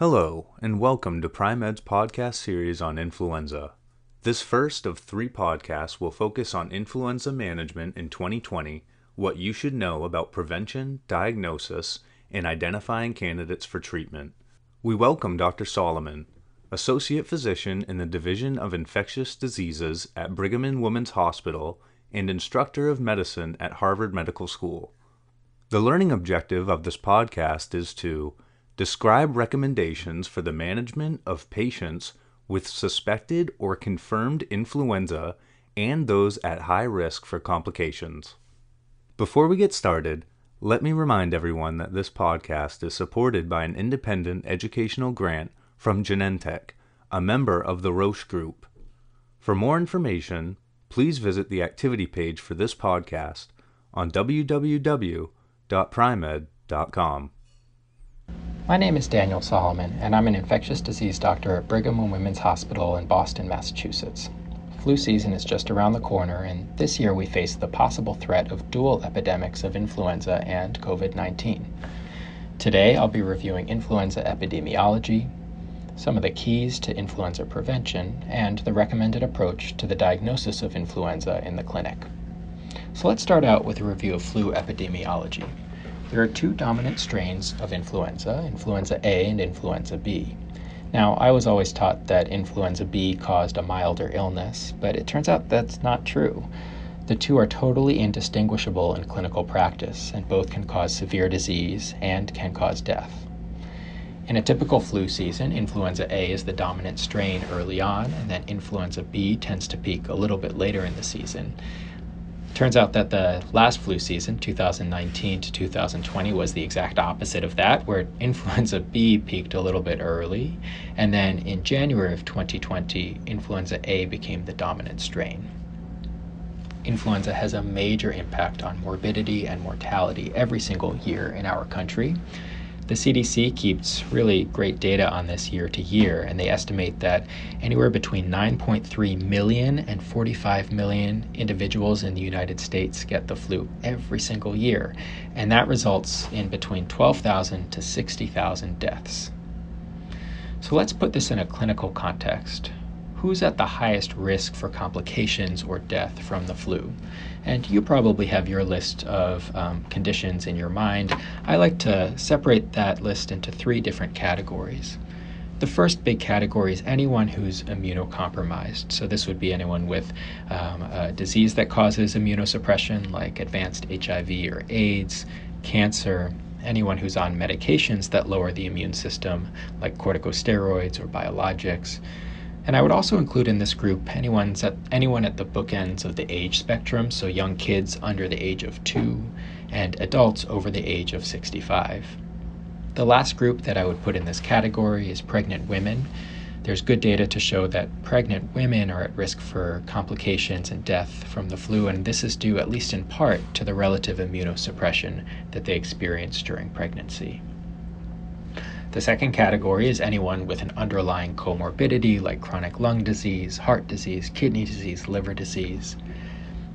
Hello, and welcome to PrimeEd's podcast series on influenza. This first of three podcasts will focus on influenza management in 2020, what you should know about prevention, diagnosis, and identifying candidates for treatment. We welcome Dr. Solomon, Associate Physician in the Division of Infectious Diseases at Brigham and Women's Hospital and Instructor of Medicine at Harvard Medical School. The learning objective of this podcast is to describe recommendations for the management of patients with suspected or confirmed influenza and those at high risk for complications. Before we get started, let me remind everyone that this podcast is supported by an independent educational grant from Genentech, a member of the Roche Group. For more information, please visit the activity page for this podcast on www.primed.com. My name is Daniel Solomon, and I'm an infectious disease doctor at Brigham and Women's Hospital in Boston, Massachusetts. Flu season is just around the corner, and this year we face the possible threat of dual epidemics of influenza and COVID 19. Today I'll be reviewing influenza epidemiology, some of the keys to influenza prevention, and the recommended approach to the diagnosis of influenza in the clinic. So let's start out with a review of flu epidemiology. There are two dominant strains of influenza, influenza A and influenza B. Now, I was always taught that influenza B caused a milder illness, but it turns out that's not true. The two are totally indistinguishable in clinical practice, and both can cause severe disease and can cause death. In a typical flu season, influenza A is the dominant strain early on, and then influenza B tends to peak a little bit later in the season. Turns out that the last flu season, 2019 to 2020, was the exact opposite of that, where influenza B peaked a little bit early. And then in January of 2020, influenza A became the dominant strain. Influenza has a major impact on morbidity and mortality every single year in our country. The CDC keeps really great data on this year to year, and they estimate that anywhere between 9.3 million and 45 million individuals in the United States get the flu every single year, and that results in between 12,000 to 60,000 deaths. So let's put this in a clinical context who's at the highest risk for complications or death from the flu. And you probably have your list of um, conditions in your mind. I like to separate that list into three different categories. The first big category is anyone who's immunocompromised. So, this would be anyone with um, a disease that causes immunosuppression, like advanced HIV or AIDS, cancer, anyone who's on medications that lower the immune system, like corticosteroids or biologics, and I would also include in this group anyone's at, anyone at the bookends of the age spectrum, so young kids under the age of two and adults over the age of 65. The last group that I would put in this category is pregnant women. There's good data to show that pregnant women are at risk for complications and death from the flu, and this is due, at least in part, to the relative immunosuppression that they experience during pregnancy. The second category is anyone with an underlying comorbidity like chronic lung disease, heart disease, kidney disease, liver disease.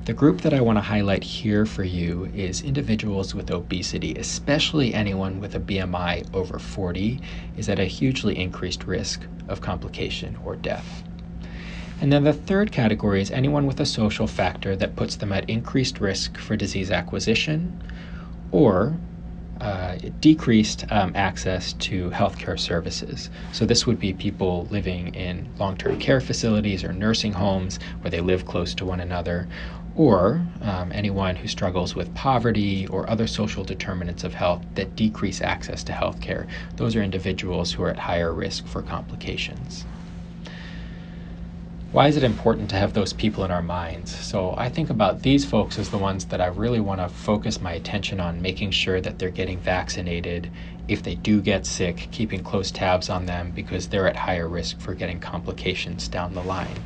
The group that I want to highlight here for you is individuals with obesity, especially anyone with a BMI over 40, is at a hugely increased risk of complication or death. And then the third category is anyone with a social factor that puts them at increased risk for disease acquisition or uh, decreased um, access to healthcare services. So, this would be people living in long term care facilities or nursing homes where they live close to one another, or um, anyone who struggles with poverty or other social determinants of health that decrease access to healthcare. Those are individuals who are at higher risk for complications. Why is it important to have those people in our minds? So I think about these folks as the ones that I really want to focus my attention on making sure that they're getting vaccinated. If they do get sick, keeping close tabs on them because they're at higher risk for getting complications down the line.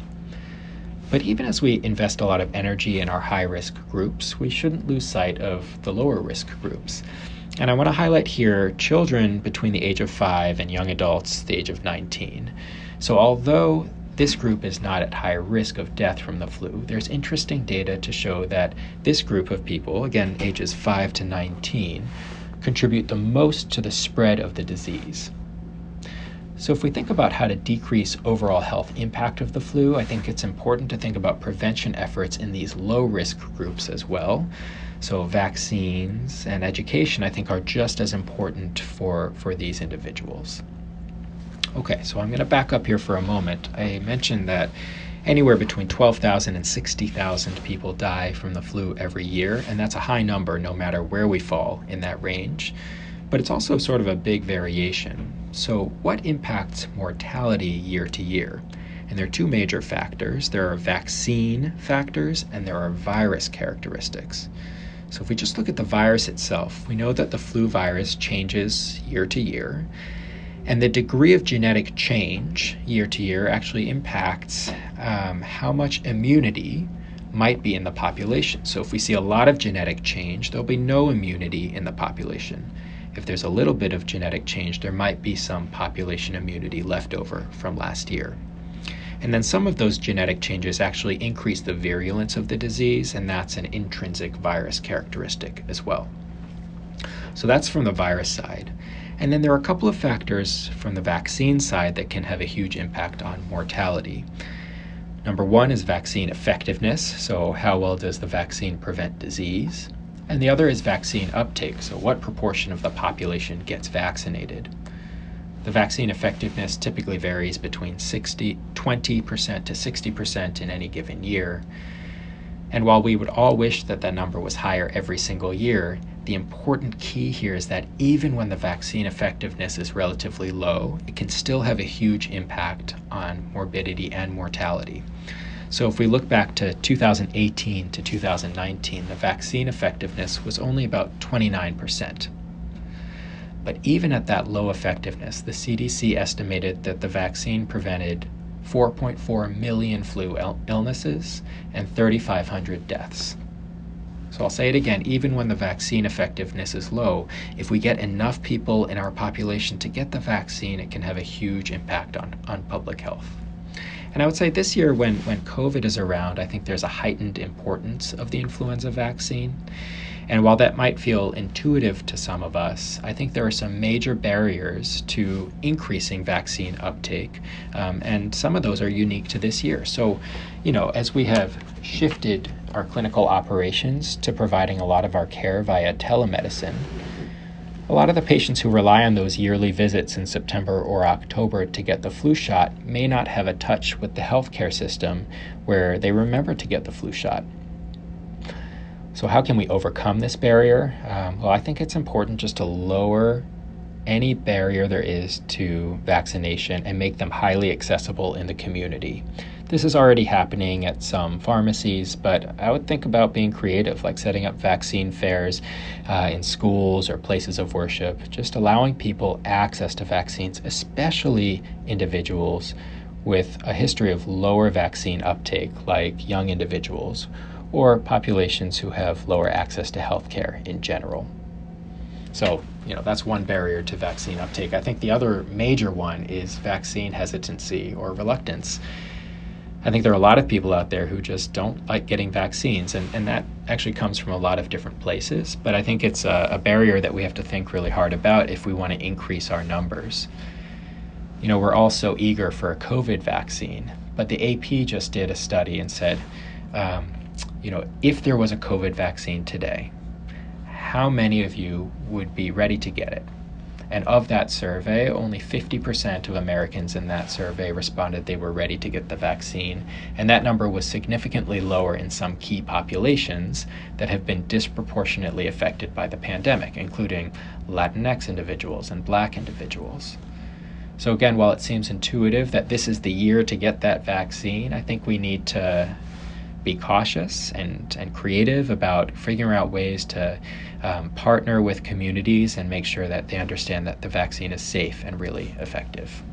But even as we invest a lot of energy in our high risk groups, we shouldn't lose sight of the lower risk groups. And I want to highlight here children between the age of 5 and young adults, the age of 19. So, although this group is not at higher risk of death from the flu. There's interesting data to show that this group of people, again ages 5 to 19, contribute the most to the spread of the disease. So, if we think about how to decrease overall health impact of the flu, I think it's important to think about prevention efforts in these low risk groups as well. So, vaccines and education, I think, are just as important for, for these individuals. Okay, so I'm going to back up here for a moment. I mentioned that anywhere between 12,000 and 60,000 people die from the flu every year, and that's a high number no matter where we fall in that range. But it's also sort of a big variation. So, what impacts mortality year to year? And there are two major factors there are vaccine factors and there are virus characteristics. So, if we just look at the virus itself, we know that the flu virus changes year to year. And the degree of genetic change year to year actually impacts um, how much immunity might be in the population. So, if we see a lot of genetic change, there'll be no immunity in the population. If there's a little bit of genetic change, there might be some population immunity left over from last year. And then some of those genetic changes actually increase the virulence of the disease, and that's an intrinsic virus characteristic as well. So that's from the virus side. And then there are a couple of factors from the vaccine side that can have a huge impact on mortality. Number one is vaccine effectiveness. So, how well does the vaccine prevent disease? And the other is vaccine uptake. So, what proportion of the population gets vaccinated? The vaccine effectiveness typically varies between 60, 20% to 60% in any given year. And while we would all wish that that number was higher every single year, the important key here is that even when the vaccine effectiveness is relatively low, it can still have a huge impact on morbidity and mortality. So, if we look back to 2018 to 2019, the vaccine effectiveness was only about 29%. But even at that low effectiveness, the CDC estimated that the vaccine prevented 4.4 million flu il- illnesses and 3,500 deaths. So I'll say it again even when the vaccine effectiveness is low, if we get enough people in our population to get the vaccine, it can have a huge impact on, on public health. And I would say this year, when, when COVID is around, I think there's a heightened importance of the influenza vaccine. And while that might feel intuitive to some of us, I think there are some major barriers to increasing vaccine uptake. Um, and some of those are unique to this year. So, you know, as we have shifted our clinical operations to providing a lot of our care via telemedicine, a lot of the patients who rely on those yearly visits in September or October to get the flu shot may not have a touch with the healthcare system where they remember to get the flu shot. So, how can we overcome this barrier? Um, well, I think it's important just to lower any barrier there is to vaccination and make them highly accessible in the community. This is already happening at some pharmacies, but I would think about being creative, like setting up vaccine fairs uh, in schools or places of worship, just allowing people access to vaccines, especially individuals with a history of lower vaccine uptake, like young individuals or populations who have lower access to health care in general. So, you know, that's one barrier to vaccine uptake. I think the other major one is vaccine hesitancy or reluctance. I think there are a lot of people out there who just don't like getting vaccines, and, and that actually comes from a lot of different places. But I think it's a, a barrier that we have to think really hard about if we want to increase our numbers. You know, we're all so eager for a COVID vaccine, but the AP just did a study and said, um, you know, if there was a COVID vaccine today, how many of you would be ready to get it? And of that survey, only 50% of Americans in that survey responded they were ready to get the vaccine. And that number was significantly lower in some key populations that have been disproportionately affected by the pandemic, including Latinx individuals and black individuals. So, again, while it seems intuitive that this is the year to get that vaccine, I think we need to be cautious and, and creative about figuring out ways to um, partner with communities and make sure that they understand that the vaccine is safe and really effective.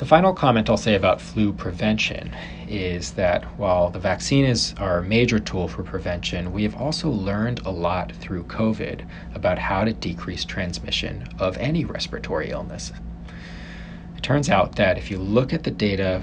The final comment I'll say about flu prevention is that while the vaccine is our major tool for prevention, we have also learned a lot through COVID about how to decrease transmission of any respiratory illness. It turns out that if you look at the data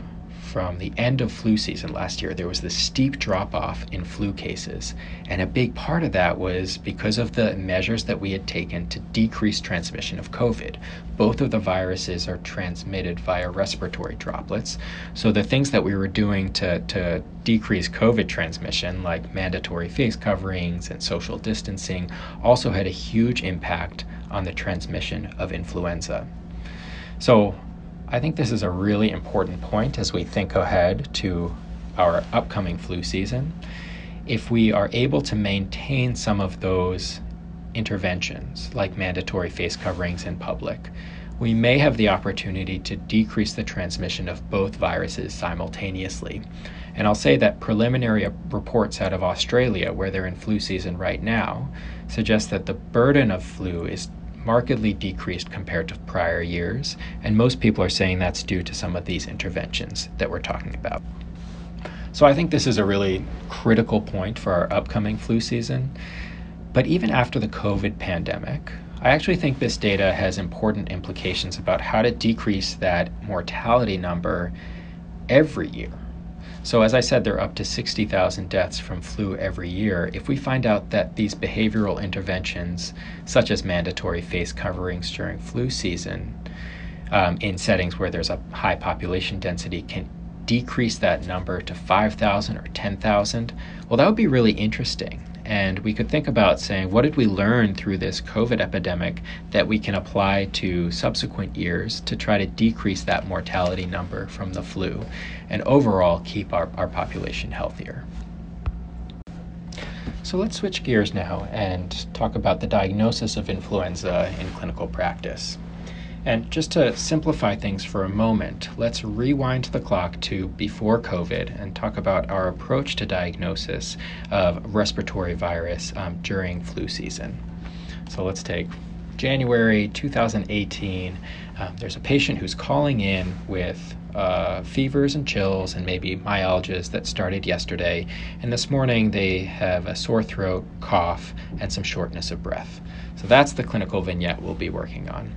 from the end of flu season last year, there was this steep drop off in flu cases. And a big part of that was because of the measures that we had taken to decrease transmission of COVID. Both of the viruses are transmitted via respiratory droplets. So the things that we were doing to, to decrease COVID transmission, like mandatory face coverings and social distancing, also had a huge impact on the transmission of influenza. So I think this is a really important point as we think ahead to our upcoming flu season. If we are able to maintain some of those interventions, like mandatory face coverings in public, we may have the opportunity to decrease the transmission of both viruses simultaneously. And I'll say that preliminary reports out of Australia, where they're in flu season right now, suggest that the burden of flu is markedly decreased compared to prior years, and most people are saying that's due to some of these interventions that we're talking about. So I think this is a really critical point for our upcoming flu season. But even after the COVID pandemic, I actually think this data has important implications about how to decrease that mortality number every year. So, as I said, there are up to 60,000 deaths from flu every year. If we find out that these behavioral interventions, such as mandatory face coverings during flu season, um, in settings where there's a high population density, can decrease that number to 5,000 or 10,000, well, that would be really interesting. And we could think about saying, what did we learn through this COVID epidemic that we can apply to subsequent years to try to decrease that mortality number from the flu and overall keep our, our population healthier? So let's switch gears now and talk about the diagnosis of influenza in clinical practice. And just to simplify things for a moment, let's rewind the clock to before COVID and talk about our approach to diagnosis of respiratory virus um, during flu season. So let's take January 2018. Um, there's a patient who's calling in with uh, fevers and chills and maybe myalgias that started yesterday. And this morning they have a sore throat, cough, and some shortness of breath. So that's the clinical vignette we'll be working on.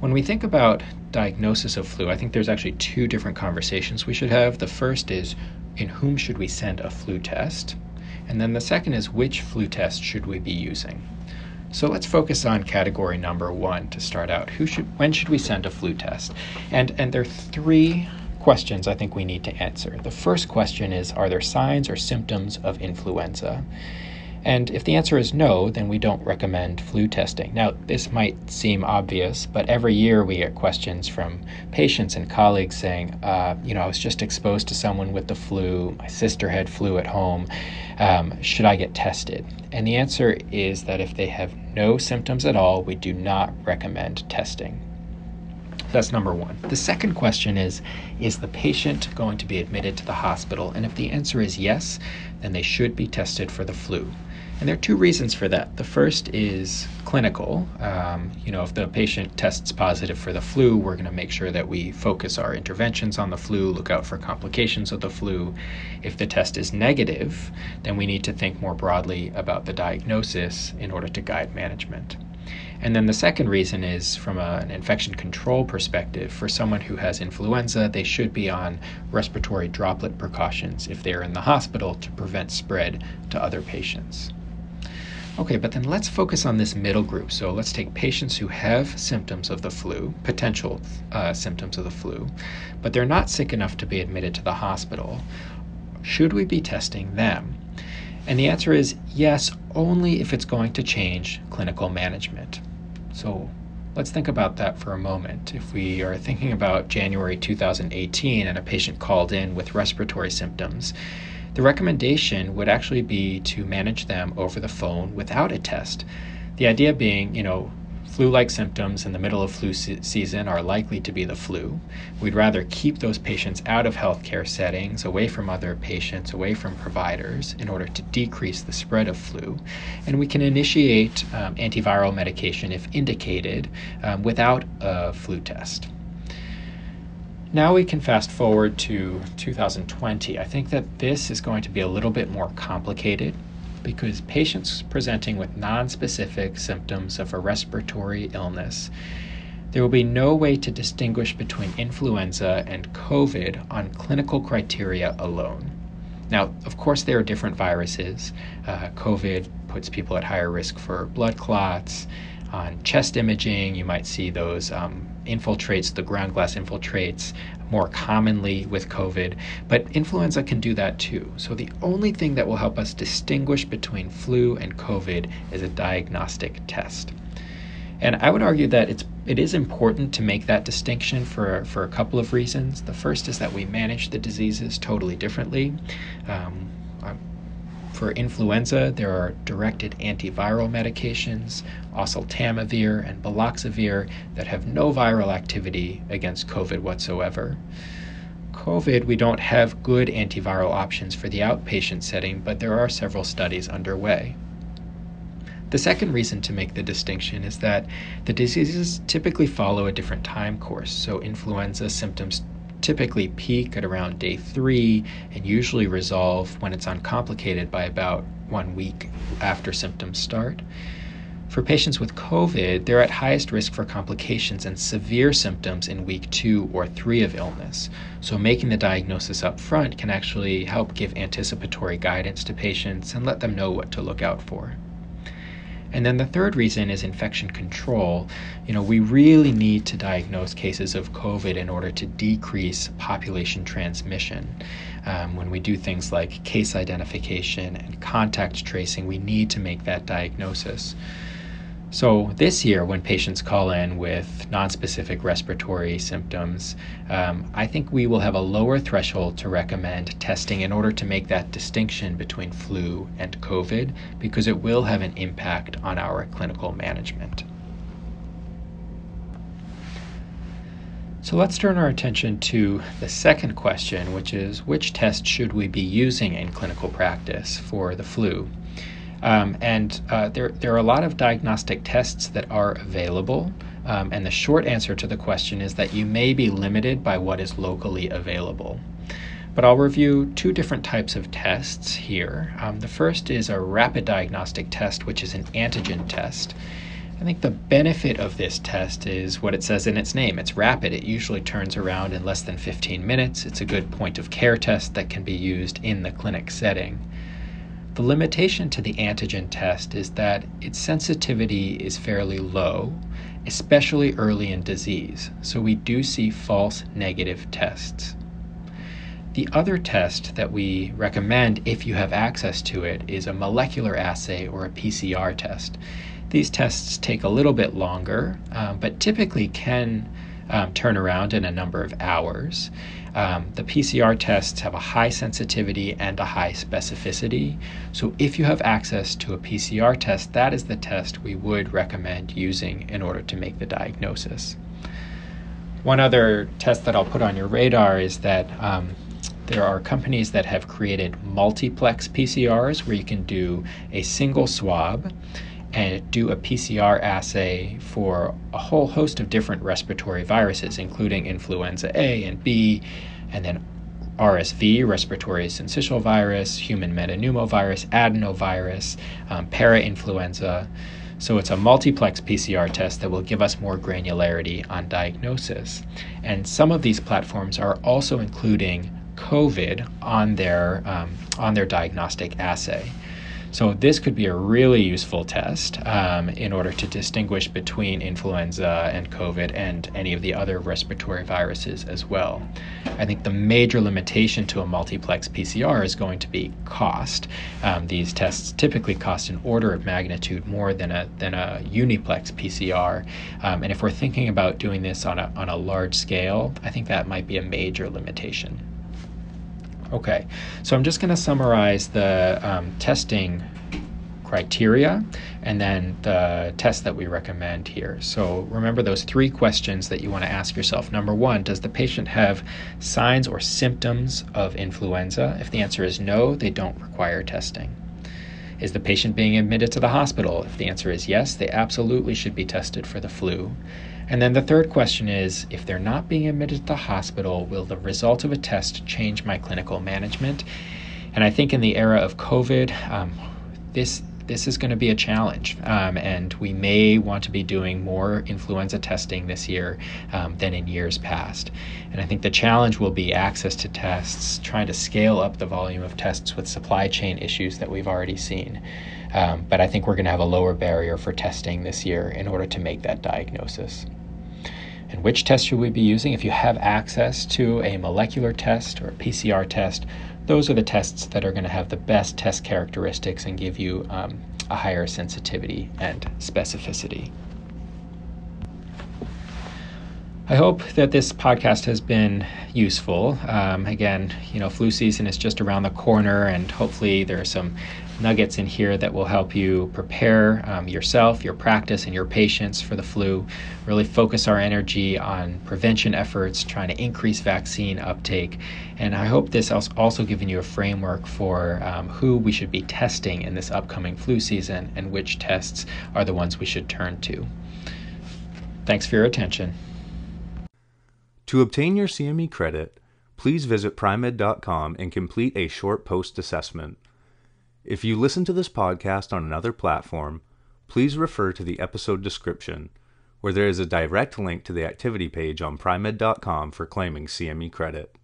When we think about diagnosis of flu, I think there's actually two different conversations we should have. The first is in whom should we send a flu test? And then the second is which flu test should we be using? So let's focus on category number one to start out. Who should, when should we send a flu test? And, and there are three questions I think we need to answer. The first question is Are there signs or symptoms of influenza? And if the answer is no, then we don't recommend flu testing. Now, this might seem obvious, but every year we get questions from patients and colleagues saying, uh, you know, I was just exposed to someone with the flu, my sister had flu at home, um, should I get tested? And the answer is that if they have no symptoms at all, we do not recommend testing. That's number one. The second question is Is the patient going to be admitted to the hospital? And if the answer is yes, then they should be tested for the flu. And there are two reasons for that. The first is clinical. Um, you know, if the patient tests positive for the flu, we're going to make sure that we focus our interventions on the flu, look out for complications of the flu. If the test is negative, then we need to think more broadly about the diagnosis in order to guide management. And then the second reason is from a, an infection control perspective. For someone who has influenza, they should be on respiratory droplet precautions if they're in the hospital to prevent spread to other patients. Okay, but then let's focus on this middle group. So let's take patients who have symptoms of the flu, potential uh, symptoms of the flu, but they're not sick enough to be admitted to the hospital. Should we be testing them? And the answer is yes, only if it's going to change clinical management. So let's think about that for a moment. If we are thinking about January 2018 and a patient called in with respiratory symptoms, the recommendation would actually be to manage them over the phone without a test. The idea being, you know, flu like symptoms in the middle of flu se- season are likely to be the flu. We'd rather keep those patients out of healthcare settings, away from other patients, away from providers, in order to decrease the spread of flu. And we can initiate um, antiviral medication if indicated um, without a flu test. Now we can fast forward to 2020. I think that this is going to be a little bit more complicated because patients presenting with nonspecific symptoms of a respiratory illness There will be no way to distinguish between influenza and COVID on clinical criteria alone. Now, of course, there are different viruses. Uh, COVID puts people at higher risk for blood clots. On chest imaging, you might see those um, infiltrates, the ground glass infiltrates, more commonly with COVID, but influenza can do that too. So the only thing that will help us distinguish between flu and COVID is a diagnostic test. And I would argue that it's it is important to make that distinction for, for a couple of reasons. The first is that we manage the diseases totally differently. Um, for influenza, there are directed antiviral medications, oseltamivir and baloxavir, that have no viral activity against COVID whatsoever. COVID, we don't have good antiviral options for the outpatient setting, but there are several studies underway. The second reason to make the distinction is that the diseases typically follow a different time course. So, influenza symptoms typically peak at around day three and usually resolve when it's uncomplicated by about one week after symptoms start. For patients with COVID, they're at highest risk for complications and severe symptoms in week two or three of illness. So, making the diagnosis up front can actually help give anticipatory guidance to patients and let them know what to look out for. And then the third reason is infection control. You know, we really need to diagnose cases of COVID in order to decrease population transmission. Um, when we do things like case identification and contact tracing, we need to make that diagnosis. So, this year, when patients call in with nonspecific respiratory symptoms, um, I think we will have a lower threshold to recommend testing in order to make that distinction between flu and COVID because it will have an impact on our clinical management. So let's turn our attention to the second question, which is which test should we be using in clinical practice for the flu? Um, and uh, there, there are a lot of diagnostic tests that are available. Um, and the short answer to the question is that you may be limited by what is locally available. But I'll review two different types of tests here. Um, the first is a rapid diagnostic test, which is an antigen test. I think the benefit of this test is what it says in its name. It's rapid. It usually turns around in less than 15 minutes. It's a good point of care test that can be used in the clinic setting. The limitation to the antigen test is that its sensitivity is fairly low, especially early in disease, so we do see false negative tests. The other test that we recommend if you have access to it is a molecular assay or a PCR test. These tests take a little bit longer, um, but typically can um, turn around in a number of hours. Um, the PCR tests have a high sensitivity and a high specificity. So, if you have access to a PCR test, that is the test we would recommend using in order to make the diagnosis. One other test that I'll put on your radar is that um, there are companies that have created multiplex PCRs where you can do a single swab and do a PCR assay for a whole host of different respiratory viruses, including influenza A and B, and then RSV, respiratory syncytial virus, human metapneumovirus, adenovirus, um, parainfluenza. So it's a multiplex PCR test that will give us more granularity on diagnosis. And some of these platforms are also including COVID on their um, on their diagnostic assay. So this could be a really useful test um, in order to distinguish between influenza and COVID and any of the other respiratory viruses as well. I think the major limitation to a multiplex PCR is going to be cost. Um, these tests typically cost an order of magnitude more than a than a uniplex PCR, um, and if we're thinking about doing this on a on a large scale, I think that might be a major limitation. Okay, so I'm just going to summarize the um, testing criteria and then the test that we recommend here. So remember those three questions that you want to ask yourself. Number one, does the patient have signs or symptoms of influenza? If the answer is no, they don't require testing. Is the patient being admitted to the hospital? If the answer is yes, they absolutely should be tested for the flu. And then the third question is if they're not being admitted to the hospital, will the result of a test change my clinical management? And I think in the era of COVID, um, this this is going to be a challenge, um, and we may want to be doing more influenza testing this year um, than in years past. And I think the challenge will be access to tests, trying to scale up the volume of tests with supply chain issues that we've already seen. Um, but I think we're going to have a lower barrier for testing this year in order to make that diagnosis. And which test should we be using? If you have access to a molecular test or a PCR test, those are the tests that are going to have the best test characteristics and give you um, a higher sensitivity and specificity. I hope that this podcast has been useful. Um, again, you know, flu season is just around the corner, and hopefully, there are some nuggets in here that will help you prepare um, yourself, your practice, and your patients for the flu. Really focus our energy on prevention efforts, trying to increase vaccine uptake. And I hope this has also given you a framework for um, who we should be testing in this upcoming flu season and which tests are the ones we should turn to. Thanks for your attention. To obtain your CME credit, please visit primed.com and complete a short post assessment. If you listen to this podcast on another platform, please refer to the episode description, where there is a direct link to the activity page on primed.com for claiming CME credit.